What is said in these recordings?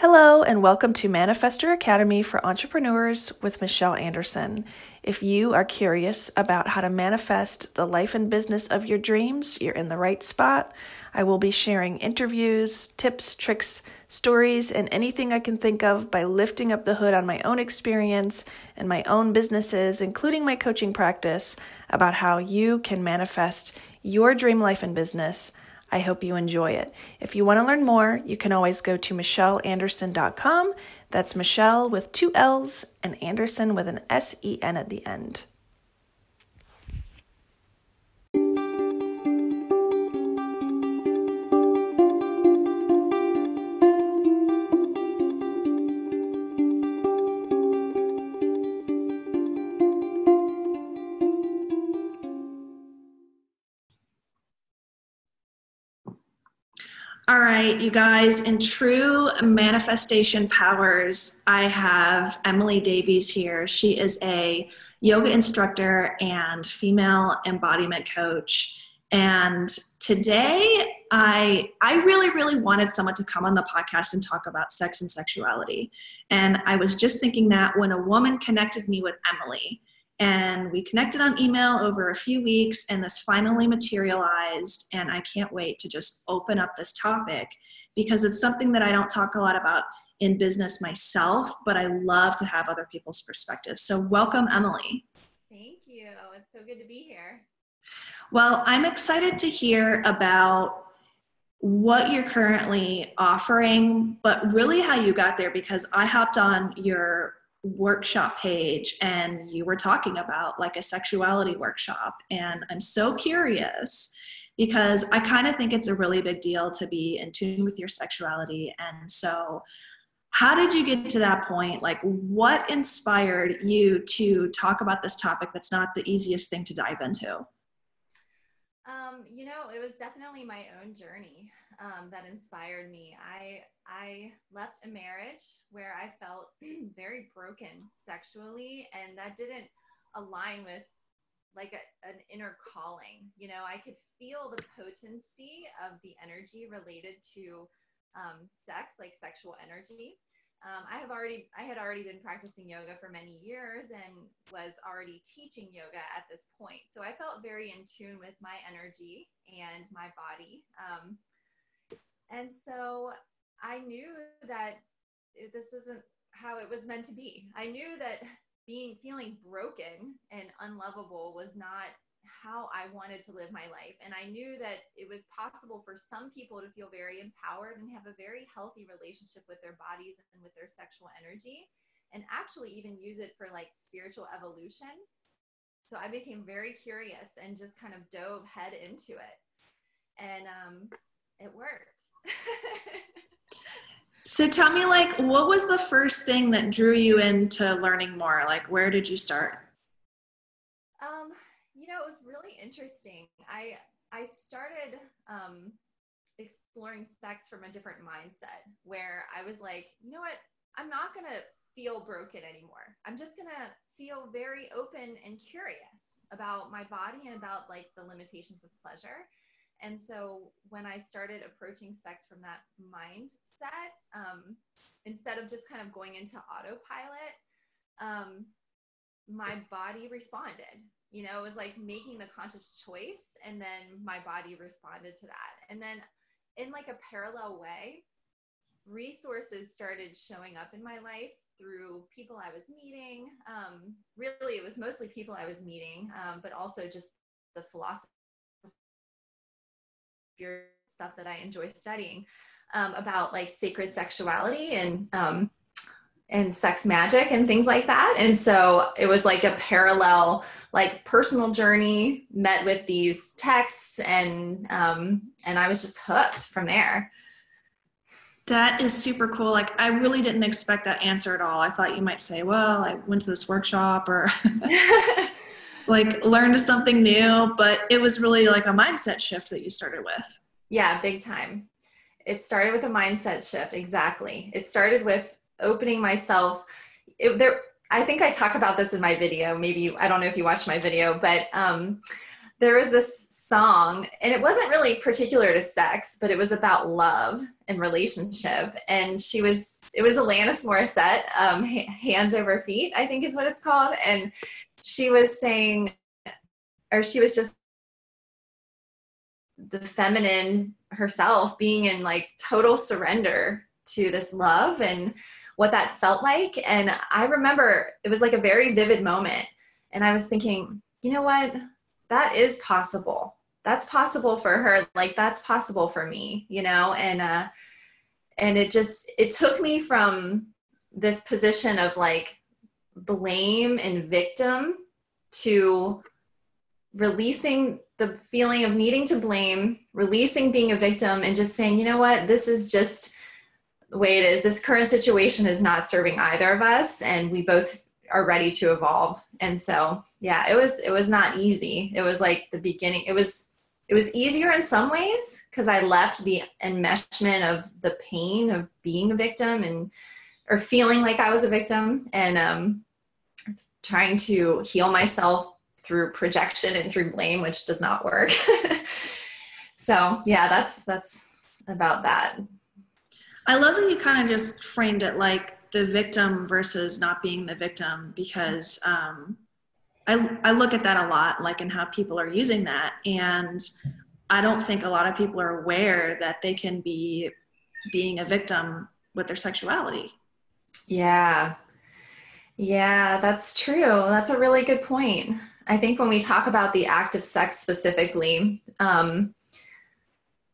Hello, and welcome to Manifestor Academy for Entrepreneurs with Michelle Andersen. If you are curious about how to manifest the life and business of your dreams, you're in the right spot. I will be sharing interviews, tips, tricks, stories, and anything I can think of by lifting up the hood on my own experience and my own businesses, including my coaching practice, about how you can manifest your dream life and business I hope you enjoy it. If you want to learn more, you can always go to michelleandersen.com. That's Michelle with two L's and Andersen with an S E N at the end. All right, you guys, in true manifestation powers, I have Emily Davies here. She is a yoga instructor and female embodiment coach. And today I I really really wanted someone to come on the podcast and talk about sex and sexuality. And I was just thinking that when a woman connected me with Emily, and we connected on email over a few weeks and this finally materialized and i can't wait to just open up this topic because it's something that i don't talk a lot about in business myself but i love to have other people's perspectives. So welcome emily. Thank you. It's so good to be here. Well i'm excited to hear about what you're currently offering but really how you got there because i hopped on your workshop page and you were talking about like a sexuality workshop and i'm so curious because i kind of think it's a really big deal to be in tune with your sexuality and so how did you get to that point? Like what inspired you to talk about this topic that's not the easiest thing to dive into? Um, you know, it was definitely my own journey um, that inspired me. I I left a marriage where I felt very broken sexually, and that didn't align with like a, an inner calling. You know, I could feel the potency of the energy related to um, sex, like sexual energy um, I have already I had already been practicing yoga for many years and was already teaching yoga at this point. So I felt very in tune with my energy and my body. Um, and so I knew that this isn't how it was meant to be. I knew that being feeling broken and unlovable was not how I wanted to live my life. And I knew that it was possible for some people to feel very empowered and have a very healthy relationship with their bodies and with their sexual energy, and actually even use it for like spiritual evolution. So I became very curious and just kind of dove head into it. And um, it worked. So tell me, like, what was the first thing that drew you into learning more? Like, where did you start? Um, you know, it was really interesting. I I started um, exploring sex from a different mindset where I was like, you know what? I'm not gonna feel broken anymore. I'm just gonna feel very open and curious about my body and about like the limitations of pleasure. And so when I started approaching sex from that mindset, um, instead of just kind of going into autopilot, um, my body responded. You know it was like making the conscious choice and then my body responded to that. And then in like a parallel way resources started showing up in my life through people i was meeting. Um, really it was mostly people i was meeting um, but also just the philosophy stuff that i enjoy studying um, about like sacred sexuality and um, and sex magic and things like that. And so it was like a parallel, like personal journey met with these texts, and um, and I was just hooked from there. That is super cool. Like I really didn't expect that answer at all. I thought you might say, "Well, I went to this workshop or like learned something new," but it was really like a mindset shift that you started with. Yeah, big time. It started with a mindset shift. Exactly. It started with opening myself it, there i think i talk about this in my video maybe you, i don't know if you watched my video but um, there was this song, and it wasn't really particular to sex, but it was about love and relationship. And she was, it was Alanis Morissette, um, Hands Over Feet, I think is what it's called. And she was saying, or she was just the feminine herself being in like total surrender to this love and what that felt like. And I remember it was like a very vivid moment. And I was thinking, you know what? That is possible. That's possible for her. Like that's possible for me, you know? And uh and it just it took me from this position of like blame and victim to releasing the feeling of needing to blame, releasing being a victim, and just saying, you know what, this is just the way it is. This current situation is not serving either of us, and we both are ready to evolve. And so, yeah, it was it was not easy. It was like the beginning. It was it was easier in some ways because I left the enmeshment of the pain of being a victim and or feeling like I was a victim and um, trying to heal myself through projection and through blame, which does not work. so yeah, that's that's about that. I love that you kind of just framed it like the victim versus not being the victim because um, I, I look at that a lot, like in how people are using that. And I don't think a lot of people are aware that they can be being a victim with their sexuality. Yeah. Yeah, that's true. That's a really good point. I think when we talk about the act of sex specifically, um,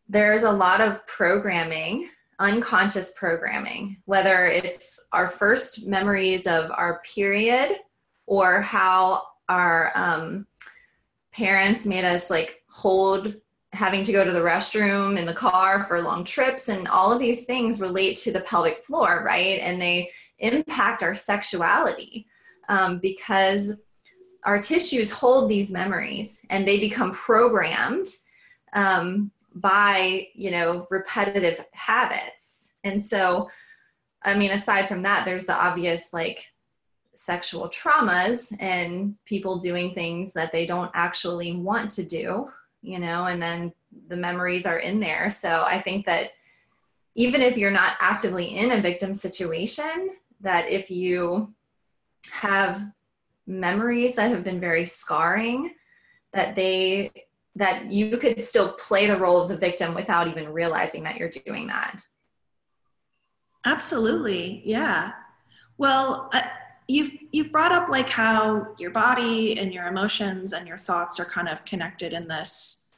there's a lot of programming, unconscious programming, whether it's our first memories of our period or how our um, parents made us like hold having to go to the restroom in the car for long trips and all of these things relate to the pelvic floor right and they impact our sexuality um, because our tissues hold these memories and they become programmed um, by you know repetitive habits. And so i mean aside from that there's the obvious like sexual traumas and people doing things that they don't actually want to do you know and then the memories are in there. So i think that even if you're not actively in a victim situation that if you have memories that have been very scarring that they that you could still play the role of the victim without even realizing that you're doing that. Absolutely. Yeah. Well uh, you've you've brought up like how your body and your emotions and your thoughts are kind of connected in this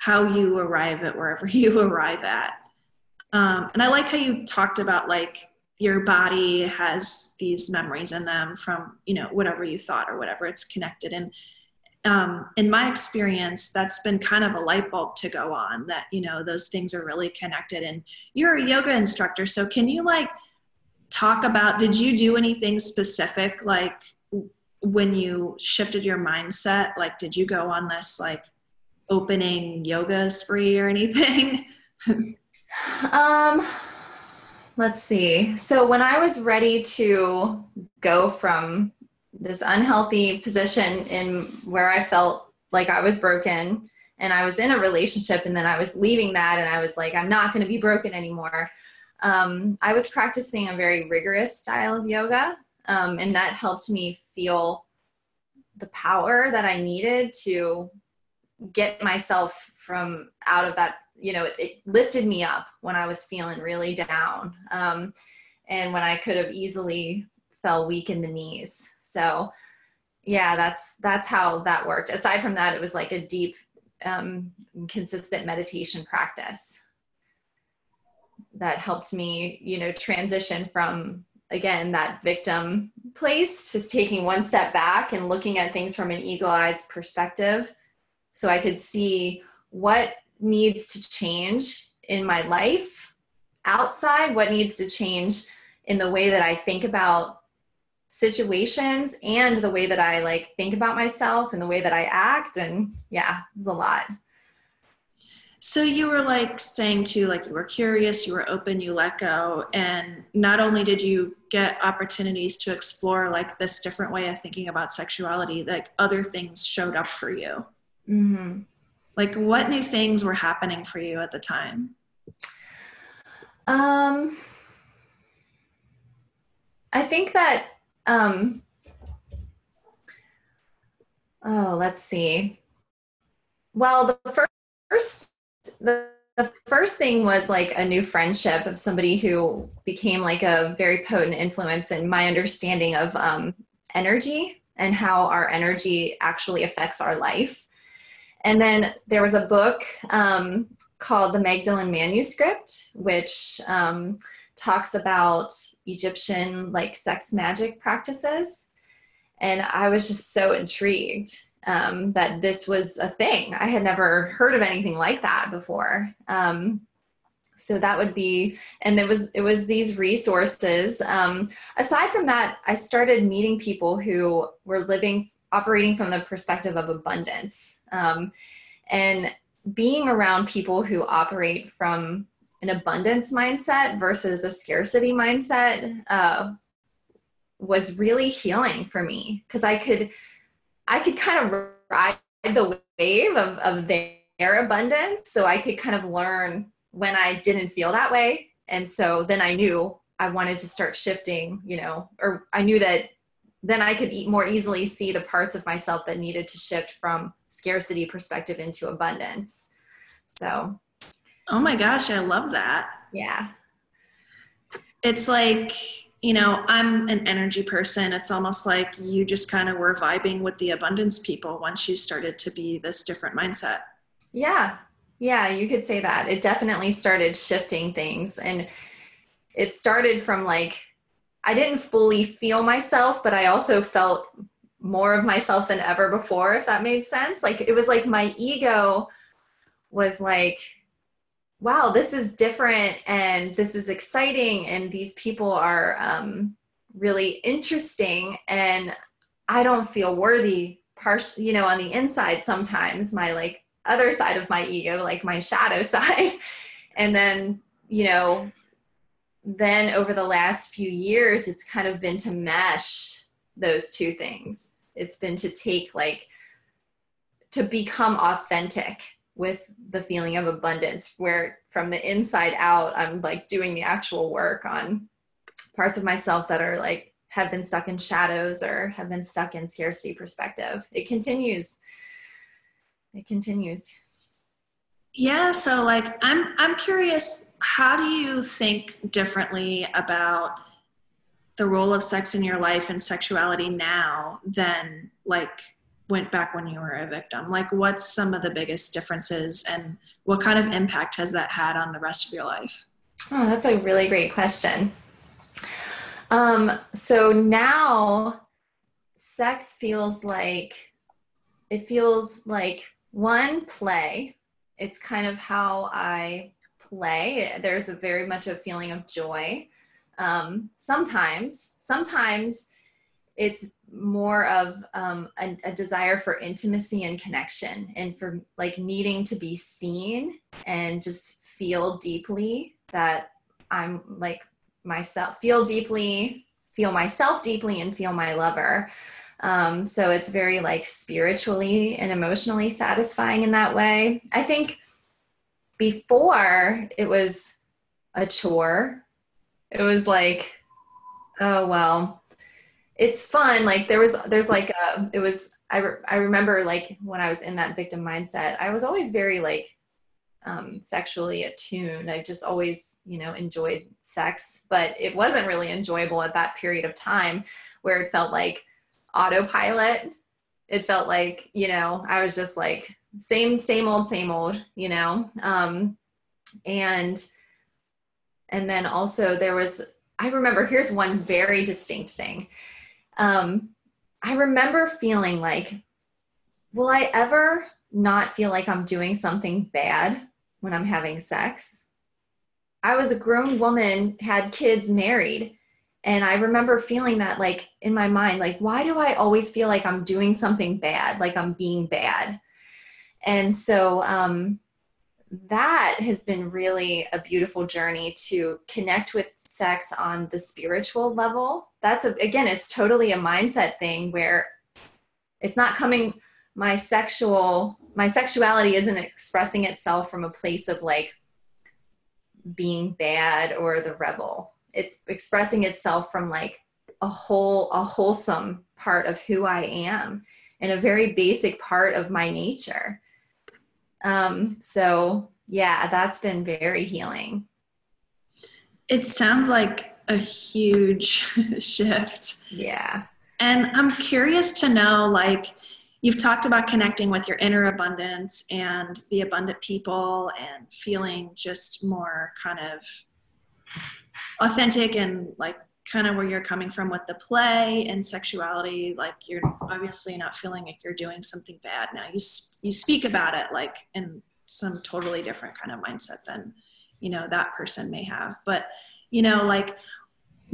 how you arrive at wherever you arrive at. Um, and i like how you talked about like your body has these memories in them from you know whatever you thought or whatever it's connected and um, in my experience that's been kind of a light bulb to go on that you know those things are really connected. And you're a yoga instructor so can you like talk about did you do anything specific like when you shifted your mindset? Like did you go on this like opening yoga spree or anything? Um let's see. So when I was ready to go from this unhealthy position in where I felt like I was broken and I was in a relationship and then I was leaving that and I was like, I'm not going to be broken anymore. Um, I was practicing a very rigorous style of yoga um, and that helped me feel the power that I needed to get myself from out of that you know, it, it, lifted me up when I was feeling really down. Um, and when I could have easily fell weak in the knees. So yeah, that's, that's how that worked. Aside from that, it was like a deep, um, consistent meditation practice that helped me, you know, transition from again that victim place to taking one step back and looking at things from an eagle-eyed perspective so i could see what needs to change in my life outside, what needs to change in the way that I think about situations and the way that I like think about myself and the way that I act. And yeah, it's a lot. So you were like saying too, like you were curious, you were open, you let go. And not only did you get opportunities to explore like this different way of thinking about sexuality, like other things showed up for you. Mm-hmm. Like, what new things were happening for you at the time? Um, I think that, um, oh, let's see. Well, the first, the, the first thing was like a new friendship of somebody who became like a very potent influence in my understanding of um, energy and how our energy actually affects our life. And then there was a book um, called The Magdalen Manuscript, which um, talks about Egyptian like sex magic practices. And I was just so intrigued um, that this was a thing. I had never heard of anything like that before. Um, so that would be, and it was it was these resources. Um, aside from that, I started meeting people who were living, operating from the perspective of abundance, um, and being around people who operate from an abundance mindset versus a scarcity mindset uh, was really healing for me because I could I could kind of ride the wave of, of their abundance. So I could kind of learn when I didn't feel that way. And so then I knew I wanted to start shifting you know or I knew that then I could eat more easily see the parts of myself that needed to shift from scarcity perspective into abundance so Oh my gosh, I love that. Yeah. It's like, you know, I'm an energy person. It's almost like you just kind of were vibing with the abundance people once you started to be this different mindset. Yeah. Yeah, you could say that. It definitely started shifting things. And it started from like, I didn't fully feel myself, but I also felt more of myself than ever before, if that made sense. Like, it was like my ego was like, wow, this is different and this is exciting and these people are um, really interesting and I don't feel worthy partially, you know, on the inside sometimes my like other side of my ego, like my shadow side. and then, you know, then over the last few years, it's kind of been to mesh those two things. It's been to take like, to become authentic with the feeling of abundance where from the inside out i'm like doing the actual work on parts of myself that are like have been stuck in shadows or have been stuck in scarcity perspective. It continues. It continues yeah so like i'm i'm curious how do you think differently about the role of sex in your life and sexuality now than like went back when you were a victim? Like, what's some of the biggest differences and what kind of impact has that had on the rest of your life? Oh, that's a really great question. Um, so now sex feels like it feels like one play. It's kind of how I play. There's a very much a feeling of joy. Um, sometimes, sometimes it's more of um, a, a, desire for intimacy and connection and for like needing to be seen and just feel deeply that i'm like myself feel deeply feel myself deeply and feel my lover um, so it's very like spiritually and emotionally satisfying in that way i think before it was a chore it was like oh well it's fun. Like there was, there's like, a, it was, I, re- I remember like when I was in that victim mindset, I was always very like um, sexually attuned. I just always, you know, enjoyed sex, but it wasn't really enjoyable at that period of time where it felt like autopilot. It felt like, you know, I was just like same, same old, same old, you know? Um, and, and then also there was, I remember here's one very distinct thing um, I remember feeling like, will I ever not feel like I'm doing something bad when I'm having sex? I was a grown woman, had kids, married. And I remember feeling that, like, in my mind, like, why do I always feel like I'm doing something bad, like I'm being bad? And so um, that has been really a beautiful journey to connect with sex on the spiritual level that's a, again it's totally a mindset thing where it's not coming my sexual my sexuality isn't expressing itself from a place of like being bad or the rebel. It's expressing itself from like a whole a wholesome part of who I am and a very basic part of my nature. Um, so yeah, that's been very healing. It sounds like a huge shift. Yeah. And I'm curious to know like you've talked about connecting with your inner abundance and the abundant people and feeling just more kind of authentic and like kind of where you're coming from with the play and sexuality like you're obviously not feeling like you're doing something bad now. You you speak about it like in some totally different kind of mindset than you know that person may have. But you know like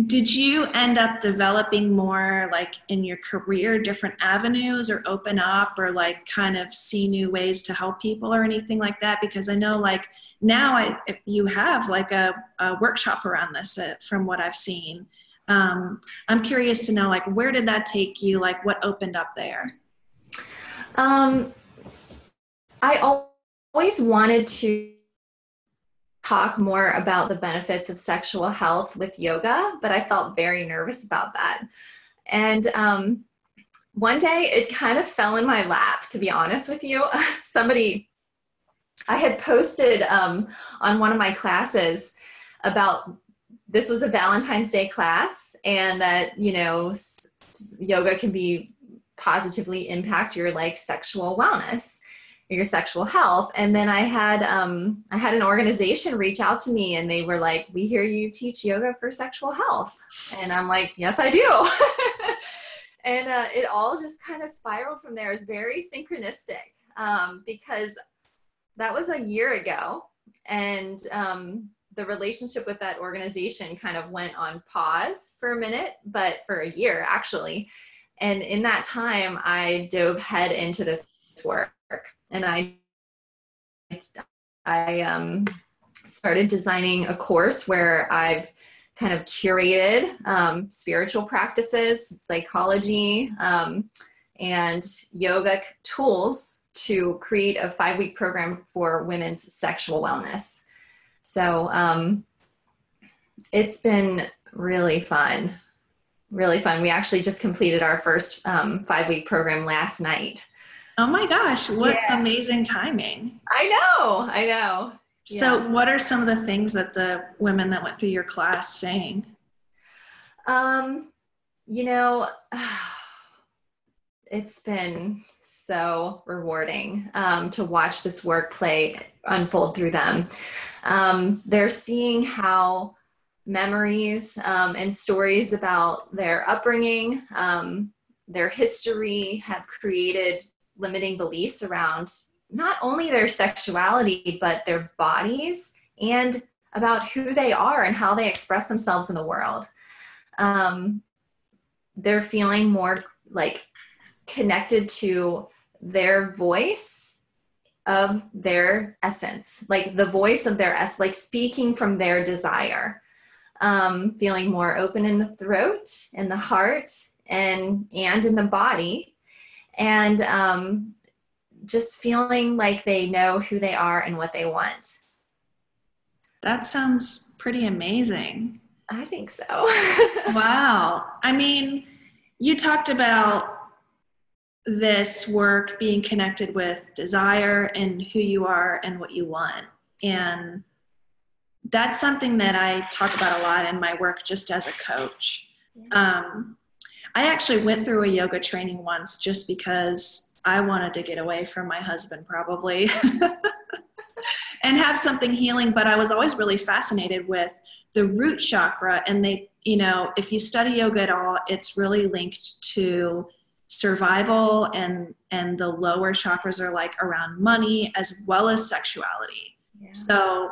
did you end up developing more like in your career different avenues or open up or like kind of see new ways to help people or anything like that? Because i know like now i you have like a, a workshop around this uh, from what i've seen. Um, i'm curious to know like where did that take you? Like what opened up there? Um, i always wanted to talk more about the benefits of sexual health with yoga, but I felt very nervous about that. And um, one day it kind of fell in my lap, to be honest with you. Somebody, I had posted um, on one of my classes about this was a Valentine's Day class, and that, you know, yoga can be positively impact your like sexual wellness your sexual health. And then i had um, i had an organization reach out to me and they were like we hear you teach yoga for sexual health. And i'm like yes i do. And uh, it all just kind of spiraled from there. It's very synchronistic um, because that was a year ago and um, the relationship with that organization kind of went on pause for a minute but for a year actually. And in that time i dove head into this work and I I um, started designing a course where I've kind of curated um, spiritual practices, psychology, um, and yoga tools to create a five week program for women's sexual wellness. So um, it's been really fun. Really fun. We actually just completed our first um, five week program last night. Oh my gosh, what yeah. amazing timing. I know, I know. So, yeah. what are some of the things that the women that went through your class saying? Um, you know, it's been so rewarding um, to watch this work play unfold through them. Um, they're seeing how memories um, and stories about their upbringing, um, their history have created limiting beliefs around not only their sexuality, but their bodies and about who they are and how they express themselves in the world. Um, they're feeling more like connected to their voice of their essence, like the voice of their essence, like speaking from their desire. Um, feeling more open in the throat, in the heart, and and in the body and um, just feeling like they know who they are and what they want. That sounds pretty amazing. I think so. wow. I mean, you talked about this work being connected with desire and who you are and what you want. And that's something that I talk about a lot in my work just as a coach. Um, I actually went through a yoga training once just because I wanted to get away from my husband, probably, and have something healing. But I was always really fascinated with the root chakra. And they, you know, if you study yoga at all, it's really linked to survival and and the lower chakras are like around money as well as sexuality yeah. so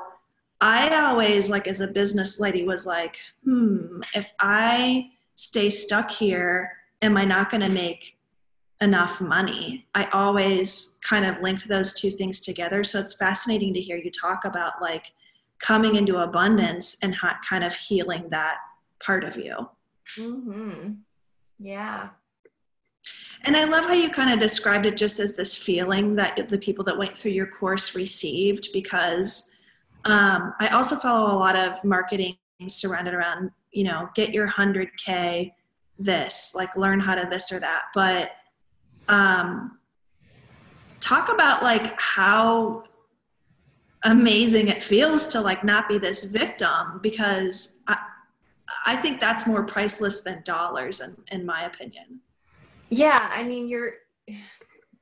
i always like as a business lady was like hmm if i stay stuck here, am I not going to make enough money? I always kind of linked those two things together. So it's fascinating to hear you talk about like coming into abundance and ha- kind of healing that part of you. Mm-hmm. Yeah. And I love how you kind of described it just as this feeling that the people that went through your course received because um, I also follow a lot of marketing surrounded around, you know, get your 100K this, like learn how to this or that. But um, talk about like how amazing it feels to like not be this victim because I, I think that's more priceless than dollars in, in my opinion. Yeah, I mean, you're,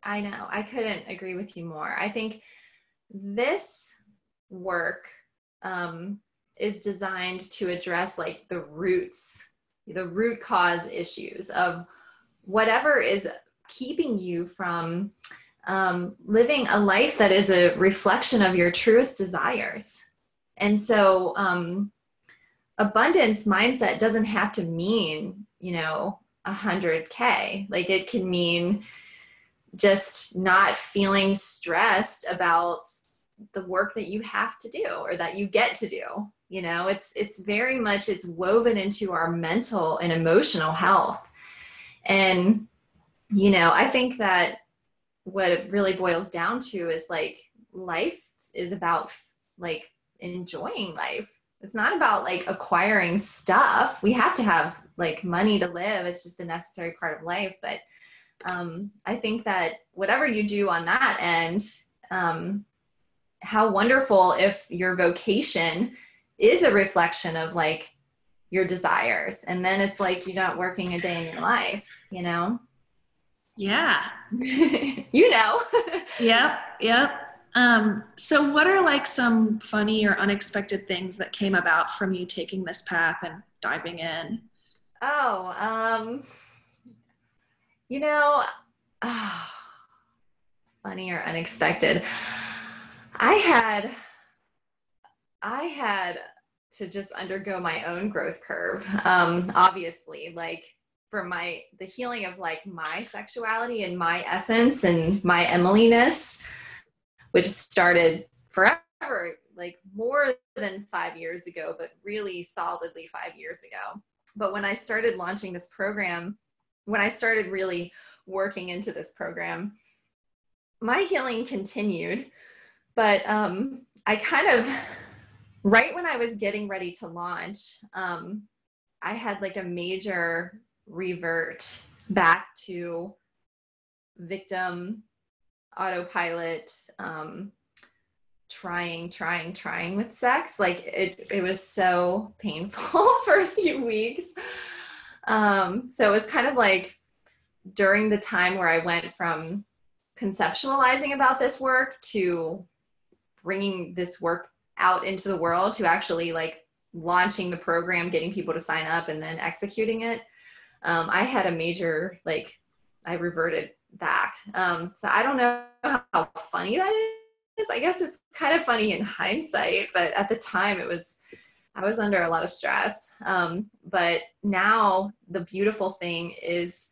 I know, I couldn't agree with you more. I think this work um, is designed to address like the roots, the root cause issues of whatever is keeping you from um, living a life that is a reflection of your truest desires. And so, um, abundance mindset doesn't have to mean, you know, 100K. Like it can mean just not feeling stressed about the work that you have to do or that you get to do you know it's it's very much it's woven into our mental and emotional health. And you know i think that what it really boils down to is like life is about like enjoying life. It's not about like acquiring stuff. We have to have like money to live. It's just a necessary part of life. But um, i think that whatever you do on that end um, how wonderful if your vocation is a reflection of like your desires. And then it's like you're not working a day in your life you know? Yeah. You know. Yep yep. Um, so, what are like some funny or unexpected things that came about from you taking this path and diving in? Oh, um, you know, oh, funny or unexpected. I had, I had to just undergo my own growth curve. Um, obviously, like for my the healing of like my sexuality and my essence and my Emiliness which started forever, like more than five years ago, but really solidly five years ago. But when I started launching this program, when I started really working into this program, my healing continued. But um, I kind of, right when I was getting ready to launch, um, I had like a major revert back to victim autopilot um, trying trying trying with sex. Like it, it was so painful for a few weeks. Um, so it was kind of like during the time where i went from conceptualizing about this work to bringing this work out into the world to actually like launching the program getting people to sign up and then executing it um, i had a major like i reverted back. Um, so I don't know how funny that is. I guess it's kind of funny in hindsight, but at the time it was, I was under a lot of stress. Um, but now the beautiful thing is,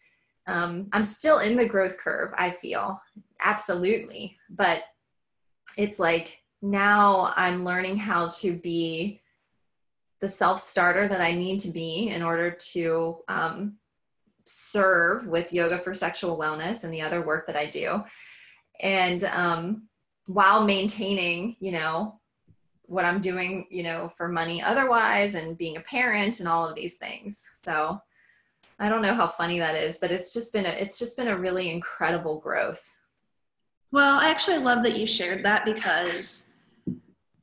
um, I'm still in the growth curve, I feel absolutely. But it's like now I'm learning how to be the self starter that I need to be in order to um, serve with yoga for sexual wellness and the other work that I do. And um, while maintaining, you know, what I'm doing, you know, for money otherwise and being a parent and all of these things. So I don't know how funny that is, but it's just been a it's just been a really incredible growth. Well, I actually love that you shared that because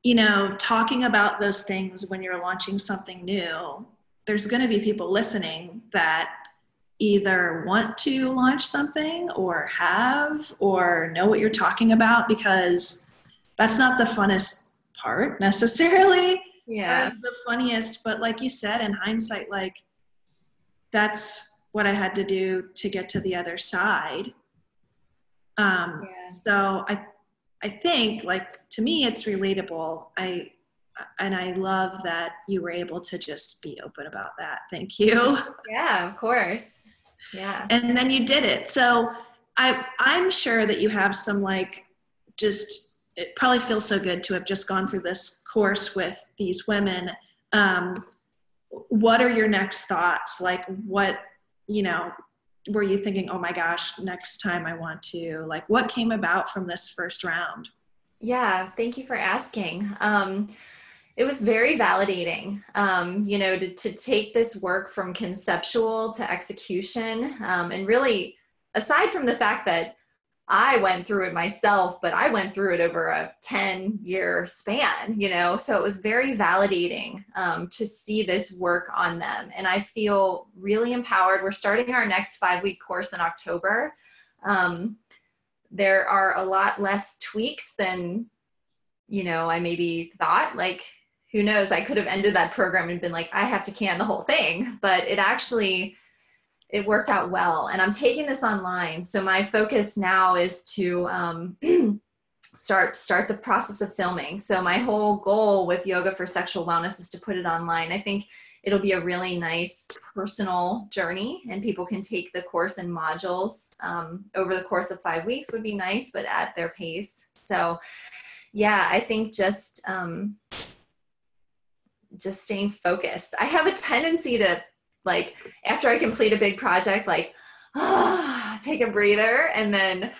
you know, talking about those things when you're launching something new, there's going to be people listening that either want to launch something or have or know what you're talking about because that's not the funnest part necessarily. Yeah. the funniest, but like you said, in hindsight, like that's what I had to do to get to the other side. Um, yeah. So I, I think like to me, it's relatable. I, and I love that you were able to just be open about that. Thank you. Yeah, of course. Yeah. And then you did it. So I I'm sure that you have some like just it probably feels so good to have just gone through this course with these women. Um, what are your next thoughts? Like what, you know, were you thinking, oh my gosh, next time I want to? Like, what came about from this first round? Yeah, thank you for asking. Um, it was very validating, um, you know, to, to take this work from conceptual to execution. Um, and really, aside from the fact that I went through it myself, but I went through it over a 10 year span, you know, so it was very validating um, to see this work on them. And I feel really empowered. We're starting our next five week course in October. Um, there are a lot less tweaks than, you know, I maybe thought. Like, who knows? I could have ended that program and been like, I have to can the whole thing. But it actually, it worked out well. And i'm taking this online. So my focus now is to um, start start the process of filming. So my whole goal with yoga for sexual wellness is to put it online. I think it'll be a really nice personal journey and people can take the course in modules um, over the course of five weeks would be nice but at their pace. So yeah i think just um, just staying focused. I have a tendency to like after I complete a big project, like ah, take a breather, and then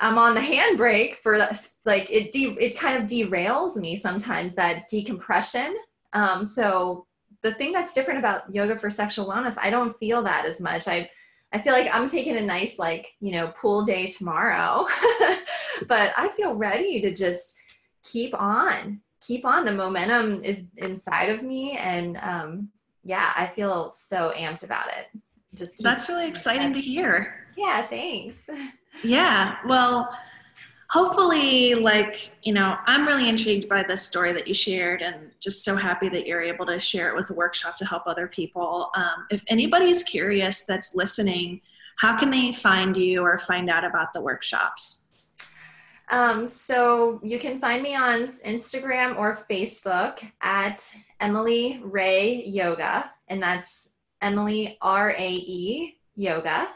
I'm on the handbrake for like it. De- it kind of derails me sometimes that decompression. Um, so the thing that's different about yoga for sexual wellness, I don't feel that as much. I I feel like I'm taking a nice like you know pool day tomorrow, but I feel ready to just keep on keep on the momentum is inside of me and um, yeah, I feel so amped about it. Just that's really exciting to hear. Yeah, thanks. Yeah, well, hopefully, like, you know, I'm really intrigued by this story that you shared and just so happy that you're able to share it with a workshop to help other people. Um, if anybody's curious that's listening, how can they find you or find out about the workshops? Um, so you can find me on Instagram or Facebook at Emily Rae Yoga, and that's Emily R A E Yoga.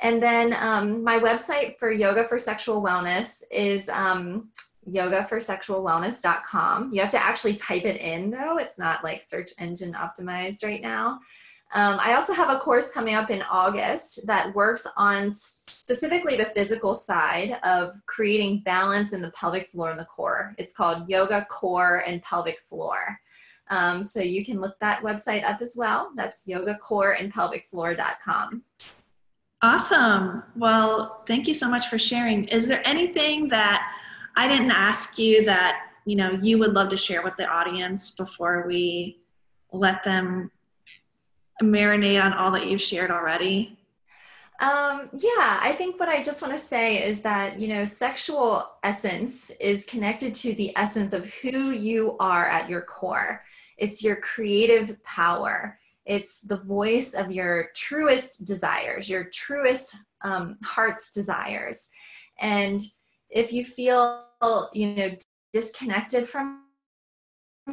And then um, my website for Yoga for Sexual Wellness is um, yogaforsexualwellness.com. You have to actually type it in though, it's not like search engine optimized right now. Um, I also have a course coming up in August that works on specifically the physical side of creating balance in the pelvic floor and the core. It's called Yoga Core and Pelvic Floor. Um, so you can look that website up as well. That's yogacoreandpelvicfloor.com. Awesome. Well, thank you so much for sharing. Is there anything that I didn't ask you that you know you would love to share with the audience before we let them marinate on all that you've shared already? Um, yeah, I think what I just want to say is that, you know, sexual essence is connected to the essence of who you are at your core. It's your creative power. It's the voice of your truest desires, your truest um, heart's desires. And if you feel, you know, disconnected from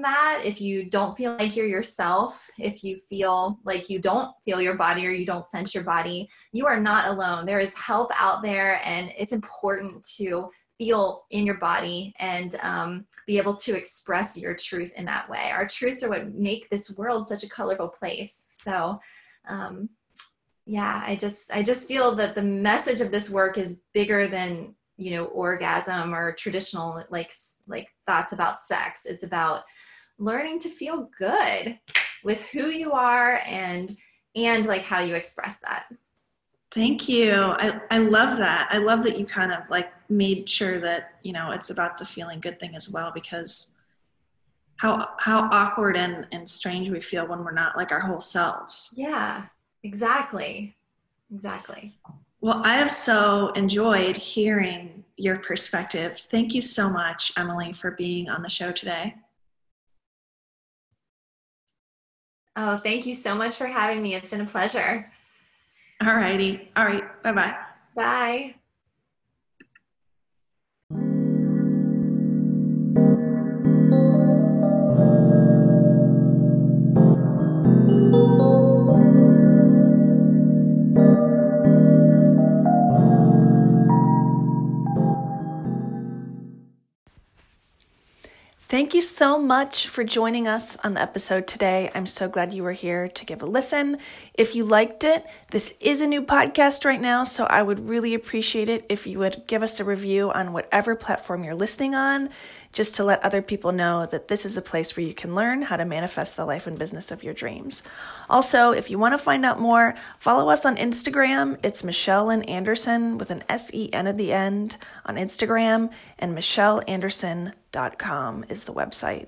that if you don't feel like you're yourself if you feel like you don't feel your body or you don't sense your body you are not alone. There is help out there and it's important to feel in your body and um, be able to express your truth in that way. Our truths are what make this world such a colorful place. So um, yeah i just i just feel that the message of this work is bigger than you know orgasm or traditional like like thoughts about sex. It's about learning to feel good with who you are and and like how you express that. Thank you. I i love that. I love that you kind of like made sure that you know it's about the feeling good thing as well because how how awkward and and strange we feel when we're not like our whole selves. Yeah exactly. Exactly. Well i have so enjoyed hearing your perspectives. Thank you so much emily for being on the show today Oh, thank you so much for having me. It's been a pleasure. All righty. All right. Bye-bye. Bye. Thank you so much for joining us on the episode today. I'm so glad you were here to give a listen. If you liked it, this is a new podcast right now, so I would really appreciate it if you would give us a review on whatever platform you're listening on just to let other people know that this is a place where you can learn how to manifest the life and business of your dreams. Also, if you want to find out more, follow us on Instagram. It's Michelle Lynn Andersen with an S E N at the end on Instagram, and MichelleAndersen.com is the website.